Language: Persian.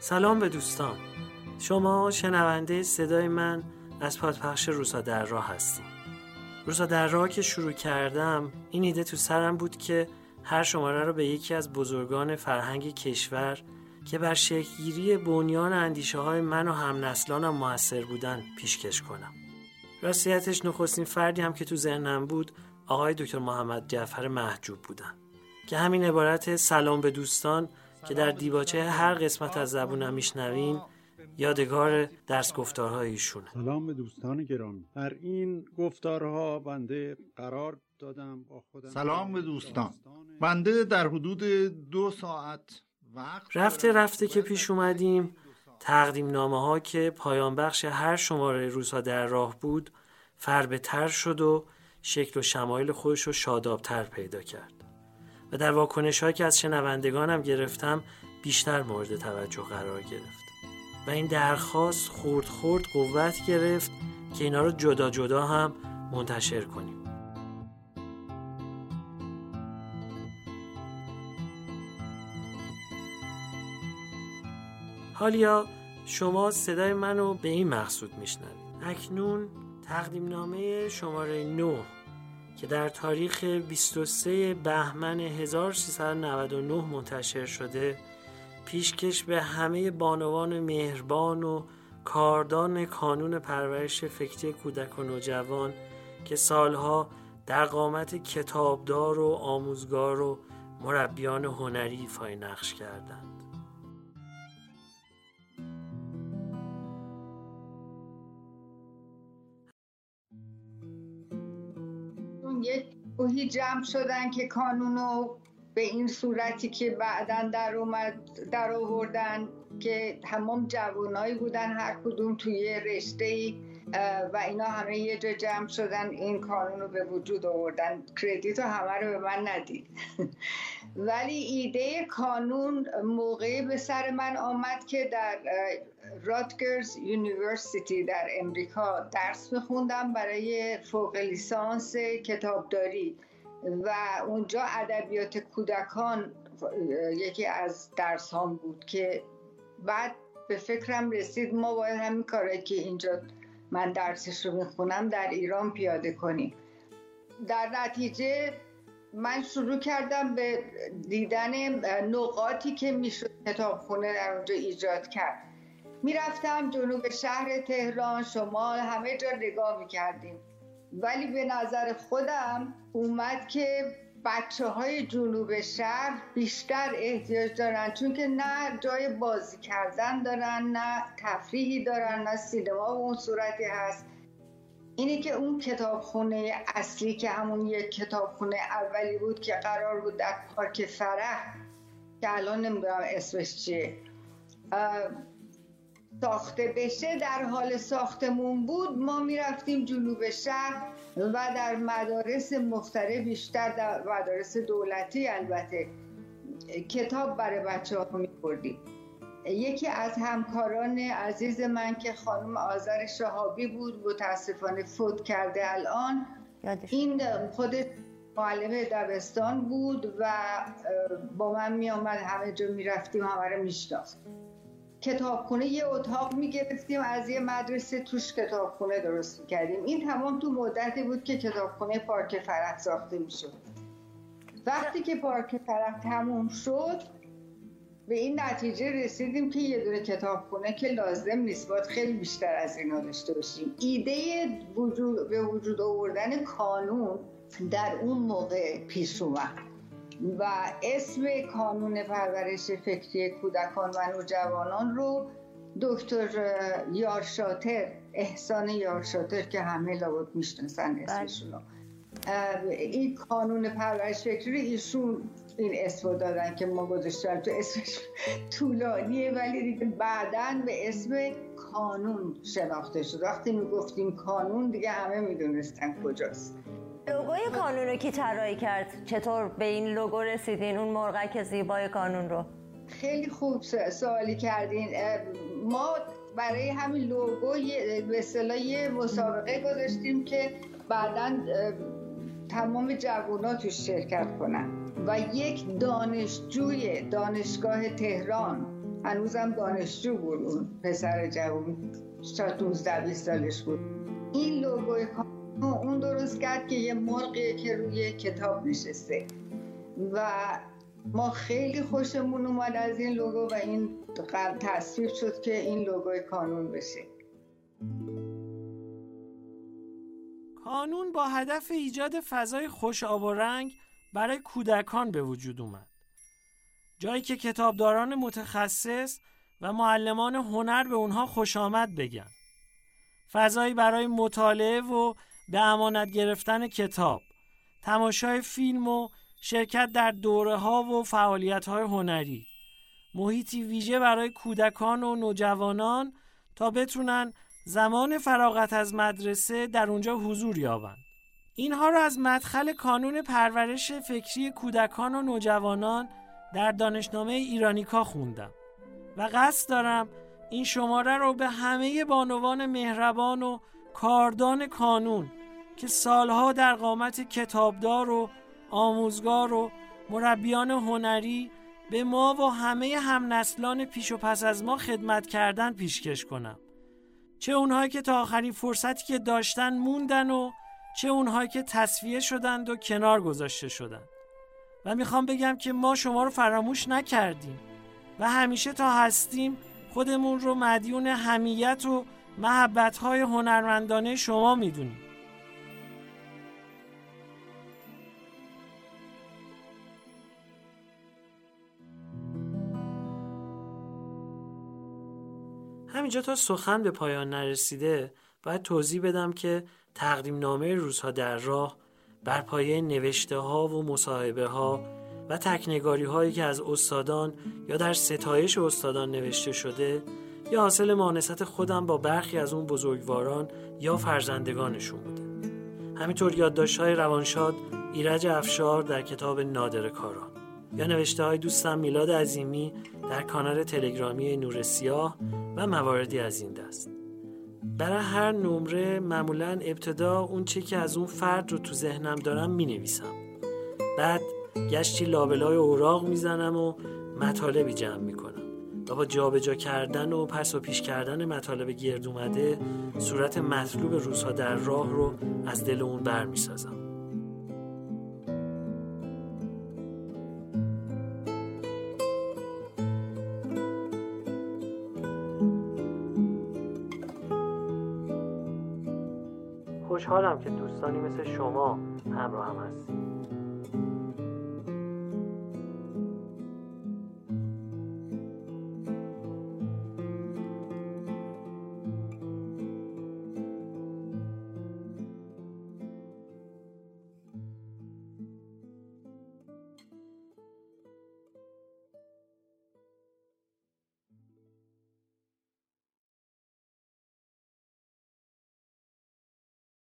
سلام به دوستان. شما شنونده صدای من از پادپخش روسا در راه هستیم. روسا در راه که شروع کردم این ایده تو سرم بود که هر شماره رو به یکی از بزرگان فرهنگ کشور که بر شکلگیری بنیان اندیشه های من و هم نسلانم موثر بودن پیشکش کنم. راستیتش نخستین فردی هم که تو ذهنم بود آقای دکتر محمد جعفر محجوب بودن که همین عبارت سلام به دوستان که در دیباچه هر قسمت از زبونم میشنوین یادگار درس گفتارهای ایشونه. سلام به دوستان گرامی. در این گفتارها بنده قرار دادم با خودم سلام به دوستان. بنده در حدود دو ساعت وقت رفته رفته که پیش اومدیم. تقدیم نامه ها که پایان بخش هر شماره روزها در راه بود فربه تر شد و شکل و شمایل خودش رو شادابتر پیدا کرد. و در واکنش که از شنوندگانم گرفتم بیشتر مورد توجه قرار گرفت. و این درخواست خورد خورد قوت گرفت که اینا رو جدا جدا هم منتشر کنیم. حالیا شما صدای منو به این مقصود میشنوید. اکنون تقدیم نامه شماره 9 که در تاریخ 23 بهمن 1399 منتشر شده پیشکش به همه بانوان مهربان و کاردان کانون پرورش فکری کودک و نوجوان که سالها در قامت کتابدار و آموزگار و مربیان هنری ایفای نقش کردند. یک گوهی جمع شدن که کانونو به این صورتی که بعدا در اومد در آوردن که تمام جوانایی بودن هر کدوم توی رشته ای و اینا همه یه جا جمع شدن این کانون رو به وجود آوردن. credit همه رو به من ندید. ولی ایده کانون موقعی به سر من آمد که در Rutgers University در امریکا درس می‌خوندم برای فوق لیسانس کتابداری و اونجا ادبیات کودکان یکی از درس هم بود که بعد به فکرم رسید ما باید همین کارایی که اینجا من درسش رو می‌خونم در ایران پیاده کنیم. در نتیجه من شروع کردم به دیدن نقاطی که می‌شد کتابخونه در اونجا ایجاد کرد. می‌رفتم جنوب شهر تهران شمال همه جا نگاه می‌کردیم. ولی به نظر خودم اومد که بچه های جنوب شهر بیشتر احتیاج دارن چون که نه جای بازی کردن دارن نه تفریحی دارن نه سینما به اون صورتی هست. اینه که اون کتابخونه اصلی که همون یک کتابخونه اولی بود که قرار بود در پارک فرح که الان نمی‌دونم اسمش چیه. ساخته بشه در حال ساختمون بود. ما می‌رفتیم جنوب شهر و در مدارس مختلف بیشتر در مدارس دولتی البته کتاب برای بچه ها میبردیم یکی از همکاران عزیز من که خانم آذر شهابی بود متاسفانه فوت کرده الان. این خود معلم دبستان بود و با من می آمد همه جا می رفتیم همه رو میشناخت کتابخونه یه اتاق می‌گرفتیم از یه مدرسه توش کتابخونه درست کردیم این تمام تو مدتی بود که کتابخونه پارک فرح ساخته می‌شد. وقتی که پارک فرح تموم شد به این نتیجه رسیدیم که یه دونه کتابخونه که لازم نیست باید خیلی بیشتر از اینا داشته باشیم. ایده وجود به وجود آوردن کانون در اون موقع پیش اومد. و اسم کانون پرورش فکری کودکان و نوجوانان رو دکتر یارشاتر احسان یارشاتر که همه لابد می‌شناسن اسمشون این کانون پرورش فکری ایشون این اسم دادن که ما گذاشتیم تو اسمش. طولانیه ولی دیگه بعدا به اسم کانون شناخته شد. وقتی می‌گفتیم کانون دیگه همه می‌دونستن کجاست. لوگوی کانون رو کی طراحی کرد؟ چطور به این لوگو رسیدین؟ اون مرغک زیبای کانون رو؟ خیلی خوب سوالی کردین. ما برای همین لوگو به اصطلاح یه مسابقه گذاشتیم که بعدا تمام جوونا توش شرکت کنن. و یک دانشجوی دانشگاه تهران هنوزم دانشجو بود اون پسر جوان تا 12 20 سالش بود. این لوگوی اون درست کرد که یه مرغیه که روی کتاب نشسته و ما خیلی خوشمون اومد از این لوگو و این تصویب شد که این لوگوی کانون بشه کانون با هدف ایجاد فضای خوش آب و رنگ برای کودکان به وجود اومد. جایی که کتابداران متخصص و معلمان هنر به اونها خوش آمد بگن. فضایی برای مطالعه و به امانت گرفتن کتاب، تماشای فیلم و شرکت در دوره ها و فعالیت های هنری، محیطی ویژه برای کودکان و نوجوانان تا بتونن زمان فراغت از مدرسه در اونجا حضور یابند. اینها را از مدخل کانون پرورش فکری کودکان و نوجوانان در دانشنامه ایرانیکا خوندم و قصد دارم این شماره رو به همه بانوان مهربان و کاردان کانون که سالها در قامت کتابدار و آموزگار و مربیان هنری به ما و همه هم نسلان پیش و پس از ما خدمت کردن پیشکش کنم. چه اونهایی که تا آخرین فرصتی که داشتن موندن و چه اونهایی که تصفیه شدند و کنار گذاشته شدند. و می‌خوام بگم که ما شما رو فراموش نکردیم و همیشه تا هستیم خودمون رو مدیون همیت و محبتهای هنرمندانه شما می‌دونیم. همینجا تا سخن به پایان نرسیده باید توضیح بدم که تقدیم نامه روزها در راه بر پایه نوشته ها و مصاحبه ها و تکنگاری هایی که از استادان یا در ستایش استادان نوشته شده یا حاصل مانست خودم با برخی از اون بزرگواران یا فرزندگانشون بوده. همینطور یادداشت های روانشاد ایرج افشار در کتاب نادر کاران یا نوشته های دوستم میلاد عظیمی در کانال تلگرامی نور سیاه و مواردی از این دست. برای هر نمره معمولا ابتدا اون چی که از اون فرد رو تو ذهنم دارم می نویسم بعد گشتی لابلای اوراق می‌زنم و مطالبی جمع می‌کنم. و با جابجا کردن و پس و پیش کردن مطالب گرد اومده صورت مطلوب روزها در راه رو از دل اون بر خوشحالم که دوستانی مثل شما همراه هم هستید.